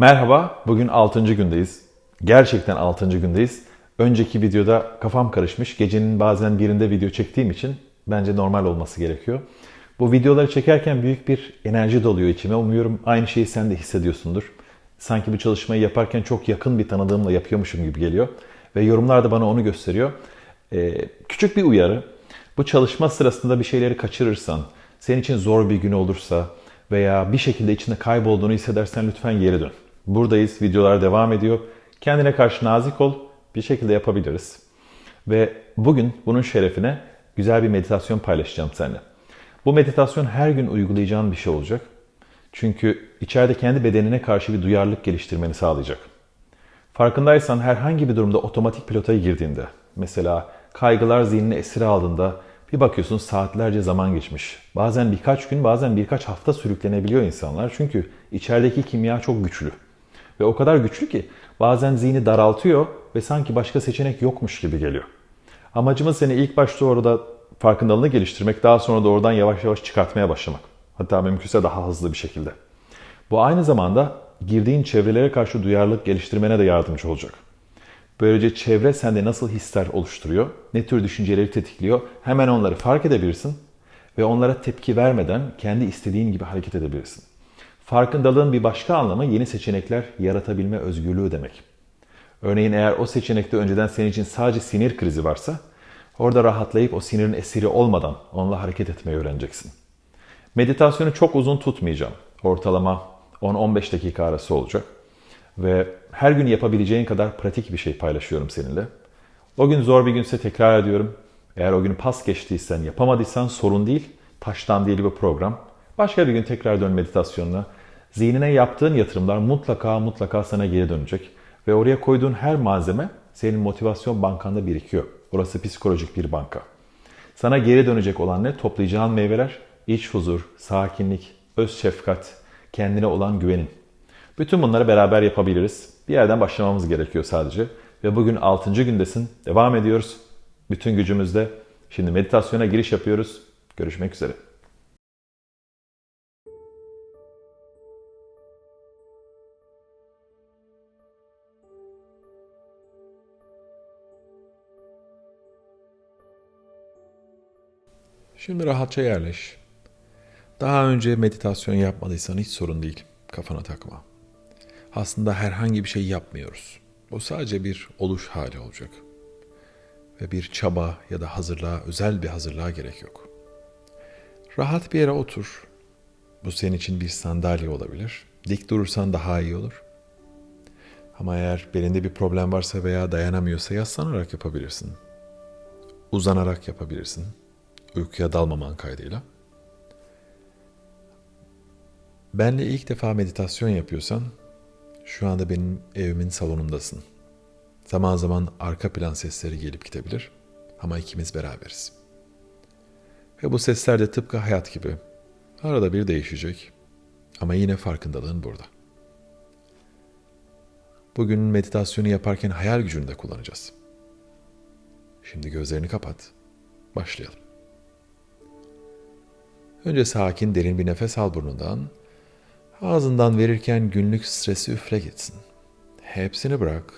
Merhaba, bugün 6. gündeyiz. Gerçekten 6. gündeyiz. Önceki videoda kafam karışmış. Gecenin bazen birinde video çektiğim için bence normal olması gerekiyor. Bu videoları çekerken büyük bir enerji doluyor içime. Umuyorum aynı şeyi sen de hissediyorsundur. Sanki bu çalışmayı yaparken çok yakın bir tanıdığımla yapıyormuşum gibi geliyor. Ve yorumlar da bana onu gösteriyor. Ee, küçük bir uyarı. Bu çalışma sırasında bir şeyleri kaçırırsan, senin için zor bir gün olursa veya bir şekilde içinde kaybolduğunu hissedersen lütfen geri dön. Buradayız, videolar devam ediyor. Kendine karşı nazik ol, bir şekilde yapabiliriz. Ve bugün bunun şerefine güzel bir meditasyon paylaşacağım seninle. Bu meditasyon her gün uygulayacağın bir şey olacak. Çünkü içeride kendi bedenine karşı bir duyarlılık geliştirmeni sağlayacak. Farkındaysan herhangi bir durumda otomatik pilota girdiğinde, mesela kaygılar zihnini esir aldığında bir bakıyorsun saatlerce zaman geçmiş. Bazen birkaç gün, bazen birkaç hafta sürüklenebiliyor insanlar. Çünkü içerideki kimya çok güçlü. Ve o kadar güçlü ki bazen zihni daraltıyor ve sanki başka seçenek yokmuş gibi geliyor. Amacımız seni ilk başta orada farkındalığını geliştirmek, daha sonra da oradan yavaş yavaş çıkartmaya başlamak. Hatta mümkünse daha hızlı bir şekilde. Bu aynı zamanda girdiğin çevrelere karşı duyarlılık geliştirmene de yardımcı olacak. Böylece çevre sende nasıl hisler oluşturuyor, ne tür düşünceleri tetikliyor hemen onları fark edebilirsin ve onlara tepki vermeden kendi istediğin gibi hareket edebilirsin. Farkındalığın bir başka anlamı yeni seçenekler yaratabilme özgürlüğü demek. Örneğin eğer o seçenekte önceden senin için sadece sinir krizi varsa, orada rahatlayıp o sinirin esiri olmadan onunla hareket etmeyi öğreneceksin. Meditasyonu çok uzun tutmayacağım. Ortalama 10-15 dakika arası olacak. Ve her gün yapabileceğin kadar pratik bir şey paylaşıyorum seninle. O gün zor bir günse tekrar ediyorum. Eğer o gün pas geçtiysen, yapamadıysan sorun değil. Taştan değil bu program. Başka bir gün tekrar dön meditasyonuna. Zihnine yaptığın yatırımlar mutlaka mutlaka sana geri dönecek. Ve oraya koyduğun her malzeme senin motivasyon bankanda birikiyor. Orası psikolojik bir banka. Sana geri dönecek olan ne? Toplayacağın meyveler, iç huzur, sakinlik, öz şefkat, kendine olan güvenin. Bütün bunları beraber yapabiliriz. Bir yerden başlamamız gerekiyor sadece. Ve bugün 6. gündesin. Devam ediyoruz. Bütün gücümüzle. Şimdi meditasyona giriş yapıyoruz. Görüşmek üzere. Şimdi rahatça yerleş. Daha önce meditasyon yapmadıysan hiç sorun değil. Kafana takma. Aslında herhangi bir şey yapmıyoruz. Bu sadece bir oluş hali olacak. Ve bir çaba ya da hazırlığa, özel bir hazırlığa gerek yok. Rahat bir yere otur. Bu senin için bir sandalye olabilir. Dik durursan daha iyi olur. Ama eğer belinde bir problem varsa veya dayanamıyorsa yaslanarak yapabilirsin. Uzanarak yapabilirsin. Uykuya dalmaman kaydıyla. Benle ilk defa meditasyon yapıyorsan şu anda benim evimin salonundasın. Zaman zaman arka plan sesleri gelip gidebilir ama ikimiz beraberiz. Ve bu sesler de tıpkı hayat gibi. Arada bir değişecek ama yine farkındalığın burada. Bugün meditasyonu yaparken hayal gücünü de kullanacağız. Şimdi gözlerini kapat. Başlayalım. Önce sakin derin bir nefes al burnundan Ağzından verirken günlük stresi üfle gitsin. Hepsini bırak.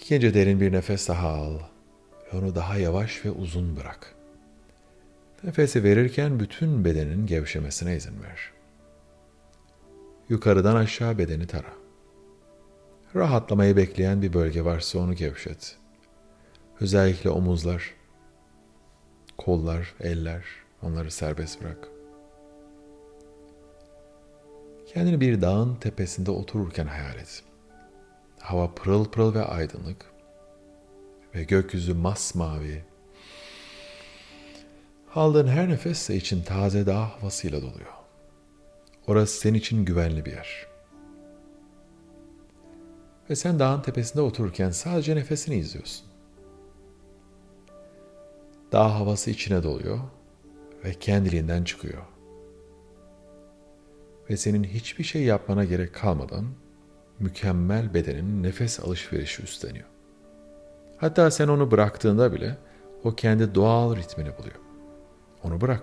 İkinci derin bir nefes daha al ve onu daha yavaş ve uzun bırak. Nefesi verirken bütün bedenin gevşemesine izin ver. Yukarıdan aşağı bedeni tara. Rahatlamayı bekleyen bir bölge varsa onu gevşet. Özellikle omuzlar, kollar, eller, onları serbest bırak.'' Kendini bir dağın tepesinde otururken hayal et. Hava pırıl pırıl ve aydınlık ve gökyüzü masmavi. Aldığın her nefes için taze dağ havasıyla doluyor. Orası senin için güvenli bir yer. Ve sen dağın tepesinde otururken sadece nefesini izliyorsun. Dağ havası içine doluyor ve kendiliğinden çıkıyor ve senin hiçbir şey yapmana gerek kalmadan mükemmel bedenin nefes alışverişi üstleniyor. Hatta sen onu bıraktığında bile o kendi doğal ritmini buluyor. Onu bırak.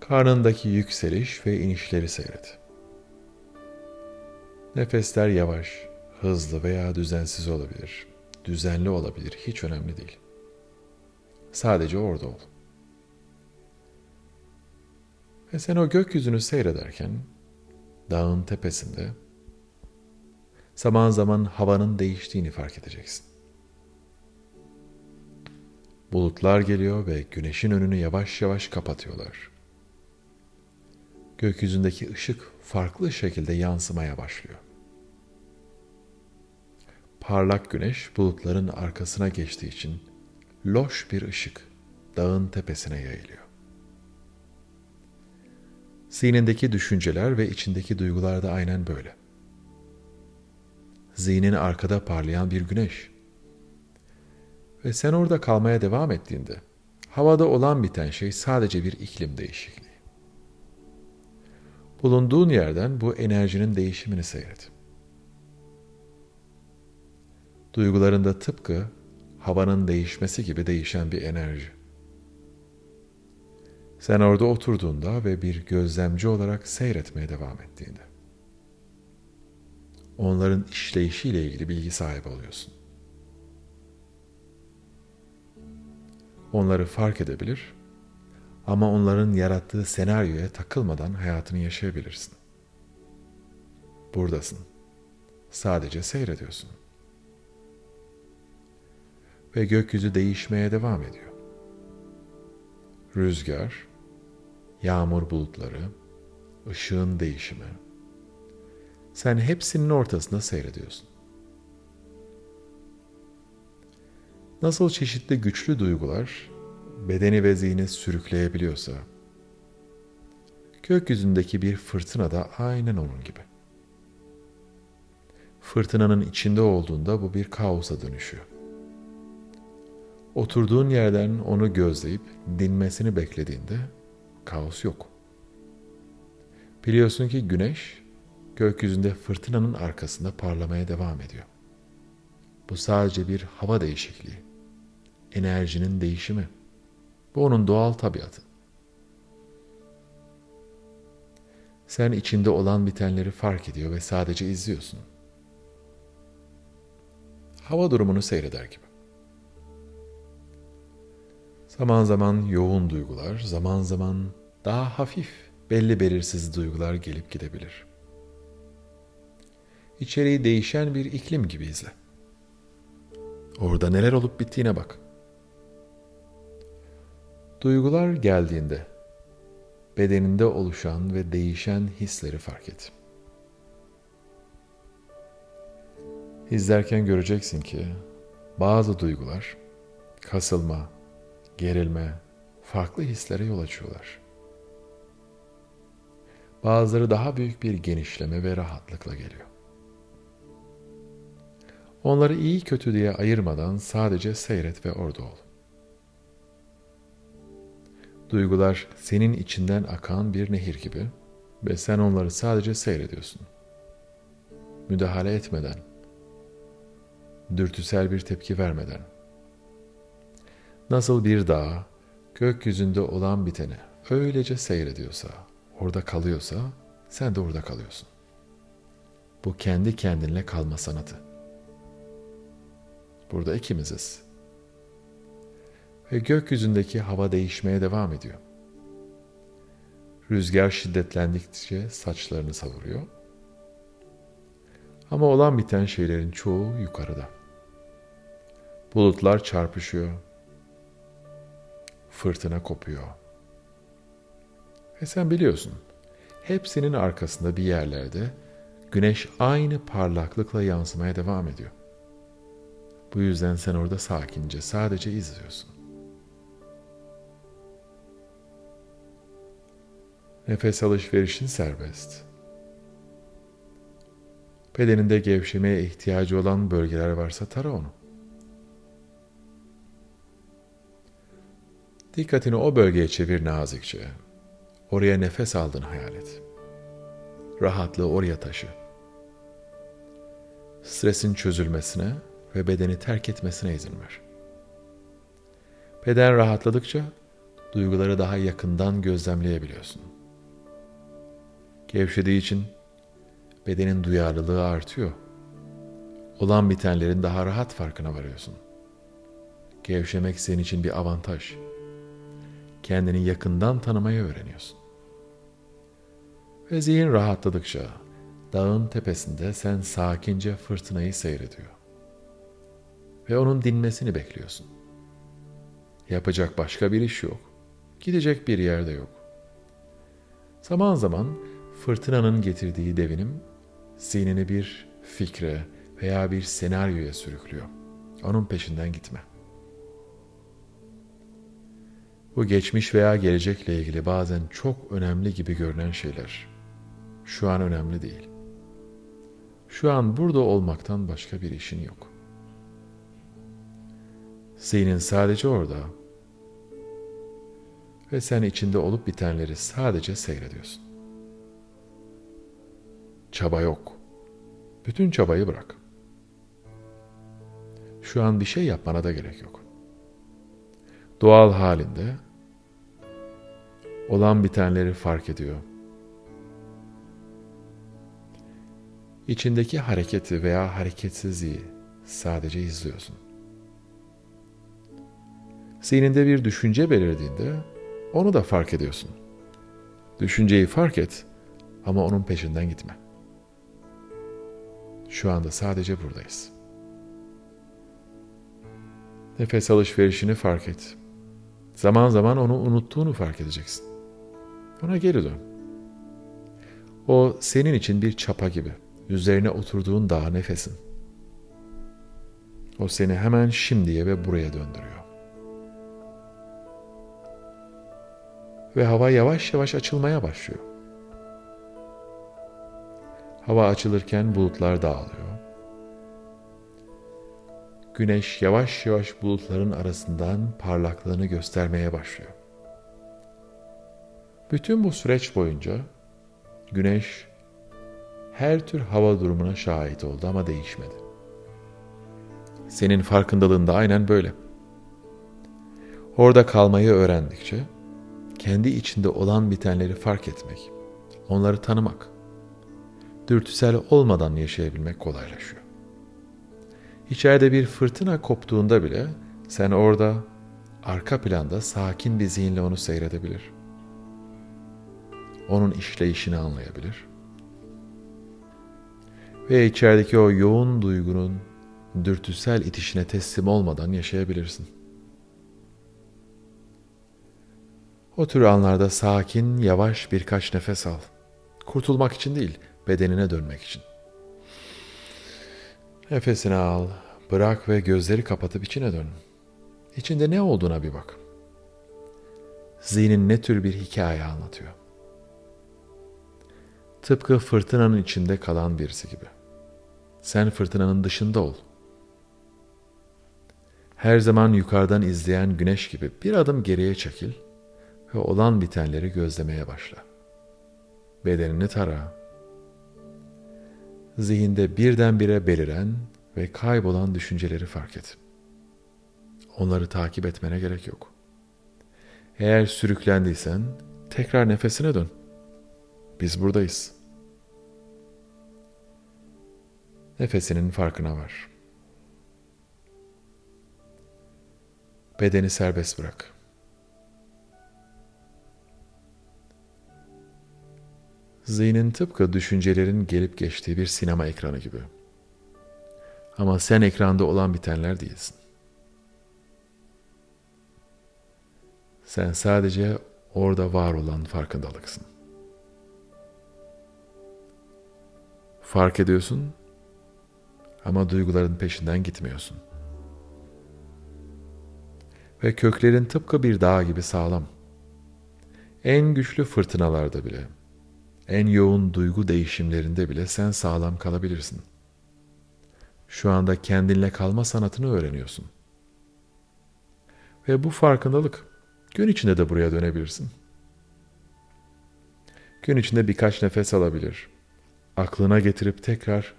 Karnındaki yükseliş ve inişleri seyret. Nefesler yavaş, hızlı veya düzensiz olabilir. Düzenli olabilir, hiç önemli değil. Sadece orada ol. Ve sen o gökyüzünü seyrederken dağın tepesinde zaman zaman havanın değiştiğini fark edeceksin. Bulutlar geliyor ve güneşin önünü yavaş yavaş kapatıyorlar. Gökyüzündeki ışık farklı şekilde yansımaya başlıyor. Parlak güneş bulutların arkasına geçtiği için loş bir ışık dağın tepesine yayılıyor. Zihnindeki düşünceler ve içindeki duygular da aynen böyle. Zihnin arkada parlayan bir güneş. Ve sen orada kalmaya devam ettiğinde havada olan biten şey sadece bir iklim değişikliği. Bulunduğun yerden bu enerjinin değişimini seyret. Duygularında tıpkı havanın değişmesi gibi değişen bir enerji. Sen orada oturduğunda ve bir gözlemci olarak seyretmeye devam ettiğinde onların işleyişiyle ilgili bilgi sahibi oluyorsun. Onları fark edebilir ama onların yarattığı senaryoya takılmadan hayatını yaşayabilirsin. Buradasın. Sadece seyrediyorsun. Ve gökyüzü değişmeye devam ediyor. Rüzgar, yağmur bulutları, ışığın değişimi. Sen hepsinin ortasında seyrediyorsun. Nasıl çeşitli güçlü duygular bedeni ve zihni sürükleyebiliyorsa, gökyüzündeki bir fırtına da aynen onun gibi. Fırtınanın içinde olduğunda bu bir kaosa dönüşüyor. Oturduğun yerden onu gözleyip dinmesini beklediğinde kaos yok. Biliyorsun ki güneş gökyüzünde fırtınanın arkasında parlamaya devam ediyor. Bu sadece bir hava değişikliği. Enerjinin değişimi. Bu onun doğal tabiatı. Sen içinde olan bitenleri fark ediyor ve sadece izliyorsun. Hava durumunu seyreder gibi. Zaman zaman yoğun duygular, zaman zaman daha hafif, belli belirsiz duygular gelip gidebilir. İçeriği değişen bir iklim gibi izle. Orada neler olup bittiğine bak. Duygular geldiğinde bedeninde oluşan ve değişen hisleri fark et. İzlerken göreceksin ki bazı duygular kasılma, gerilme, farklı hislere yol açıyorlar. Bazıları daha büyük bir genişleme ve rahatlıkla geliyor. Onları iyi kötü diye ayırmadan sadece seyret ve orada ol. Duygular senin içinden akan bir nehir gibi ve sen onları sadece seyrediyorsun. Müdahale etmeden, dürtüsel bir tepki vermeden. Nasıl bir dağ gökyüzünde olan biteni öylece seyrediyorsa, orada kalıyorsa sen de orada kalıyorsun. Bu kendi kendinle kalma sanatı. Burada ikimiziz ve gökyüzündeki hava değişmeye devam ediyor. Rüzgar şiddetlendikçe saçlarını savuruyor. Ama olan biten şeylerin çoğu yukarıda. Bulutlar çarpışıyor. Fırtına kopuyor. Ve sen biliyorsun, hepsinin arkasında bir yerlerde güneş aynı parlaklıkla yansımaya devam ediyor. Bu yüzden sen orada sakince sadece izliyorsun. Nefes alışverişin serbest. Bedeninde gevşemeye ihtiyacı olan bölgeler varsa tara onu. Dikkatini o bölgeye çevir nazikçe. Oraya nefes aldığını hayal et. Rahatlığı oraya taşı. Stresin çözülmesine ve bedeni terk etmesine izin ver. Beden rahatladıkça duyguları daha yakından gözlemleyebiliyorsun. Gevşediği için bedenin duyarlılığı artıyor. Olan bitenlerin daha rahat farkına varıyorsun. Gevşemek senin için bir avantaj. Kendini yakından tanımayı öğreniyorsun. Ve zihin rahatladıkça dağın tepesinde sen sakince fırtınayı seyrediyor. Ve onun dinmesini bekliyorsun. Yapacak başka bir iş yok. Gidecek bir yerde yok. Zaman zaman fırtınanın getirdiği devinim zihnini bir fikre veya bir senaryoya sürüklüyor. Onun peşinden gitme. Bu geçmiş veya gelecekle ilgili bazen çok önemli gibi görünen şeyler şu an önemli değil. Şu an burada olmaktan başka bir işin yok. Zihnin sadece orada ve sen içinde olup bitenleri sadece seyrediyorsun. Çaba yok. Bütün çabayı bırak. Şu an bir şey yapmana da gerek yok. Doğal halinde olan bitenleri fark ediyor. İçindeki hareketi veya hareketsizliği sadece izliyorsun. Zihninde bir düşünce belirdiğinde onu da fark ediyorsun. Düşünceyi fark et ama onun peşinden gitme. Şu anda sadece buradayız. Nefes alışverişini fark et. Zaman zaman onu unuttuğunu fark edeceksin. Ona geri dön. O senin için bir çapa gibi. Üzerine oturduğun dağ nefesin. O seni hemen şimdiye ve buraya döndürüyor. Ve hava yavaş yavaş açılmaya başlıyor. Hava açılırken bulutlar dağılıyor. Güneş yavaş yavaş bulutların arasından parlaklığını göstermeye başlıyor. Bütün bu süreç boyunca güneş her tür hava durumuna şahit oldu ama değişmedi. Senin farkındalığın da aynen böyle. Orada kalmayı öğrendikçe kendi içinde olan bitenleri fark etmek, onları tanımak, dürtüsel olmadan yaşayabilmek kolaylaşıyor. İçeride bir fırtına koptuğunda bile sen orada arka planda sakin bir zihinle onu seyredebilir. Onun işleyişini anlayabilir. Ve içerideki o yoğun duygunun dürtüsel itişine teslim olmadan yaşayabilirsin. O tür anlarda sakin, yavaş birkaç nefes al. Kurtulmak için değil, bedenine dönmek için. Nefesini al, bırak ve gözleri kapatıp içine dön. İçinde ne olduğuna bir bak. Zihnin ne tür bir hikaye anlatıyor. Tıpkı fırtınanın içinde kalan birisi gibi. Sen fırtınanın dışında ol. Her zaman yukarıdan izleyen güneş gibi bir adım geriye çekil ve olan bitenleri gözlemeye başla. Bedenini tara. Zihinde birdenbire beliren ve kaybolan düşünceleri fark et. Onları takip etmene gerek yok. Eğer sürüklendiysen tekrar nefesine dön. Biz buradayız. Nefesinin farkına var. Bedeni serbest bırak. Zihnin tıpkı düşüncelerin gelip geçtiği bir sinema ekranı gibi. Ama sen ekranda olan bitenler değilsin. Sen sadece orada var olan farkındalıksın. Fark ediyorsun ama duyguların peşinden gitmiyorsun. Ve köklerin tıpkı bir dağ gibi sağlam. En güçlü fırtınalarda bile, en yoğun duygu değişimlerinde bile sen sağlam kalabilirsin. Şu anda kendinle kalma sanatını öğreniyorsun. Ve bu farkındalık gün içinde de buraya dönebilirsin. Gün içinde birkaç nefes alabilir. Aklına getirip tekrar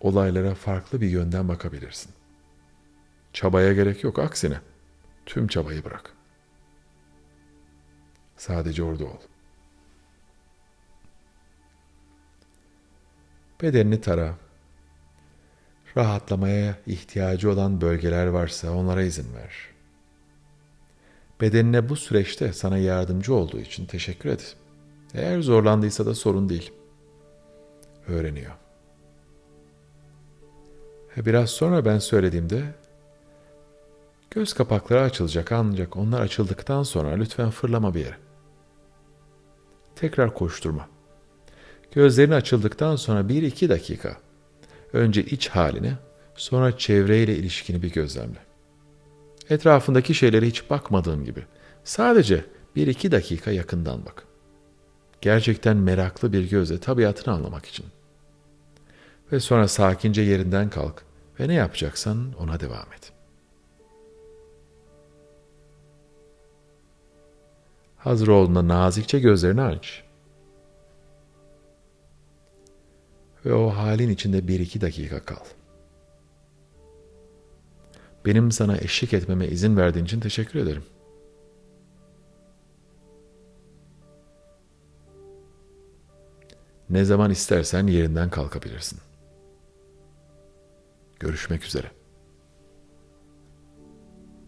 olaylara farklı bir yönden bakabilirsin. Çabaya gerek yok aksine tüm çabayı bırak. Sadece orada ol. Bedenini tara. Rahatlamaya ihtiyacı olan bölgeler varsa onlara izin ver. Bedenine bu süreçte sana yardımcı olduğu için teşekkür et. Eğer zorlandıysa da sorun değil. Öğreniyor. Ve Biraz sonra ben söylediğimde göz kapakları açılacak ancak onlar açıldıktan sonra lütfen fırlama bir yere. Tekrar koşturma. Gözlerin açıldıktan sonra 1-2 dakika önce iç halini sonra çevreyle ilişkini bir gözlemle. Etrafındaki şeylere hiç bakmadığın gibi sadece 1-2 dakika yakından bak. Gerçekten meraklı bir gözle tabiatını anlamak için. Ve sonra sakince yerinden kalk ve ne yapacaksan ona devam et. Hazır olduğunda nazikçe gözlerini aç. Ve o halin içinde bir iki dakika kal. Benim sana eşlik etmeme izin verdiğin için teşekkür ederim. Ne zaman istersen yerinden kalkabilirsin. Görüşmek üzere.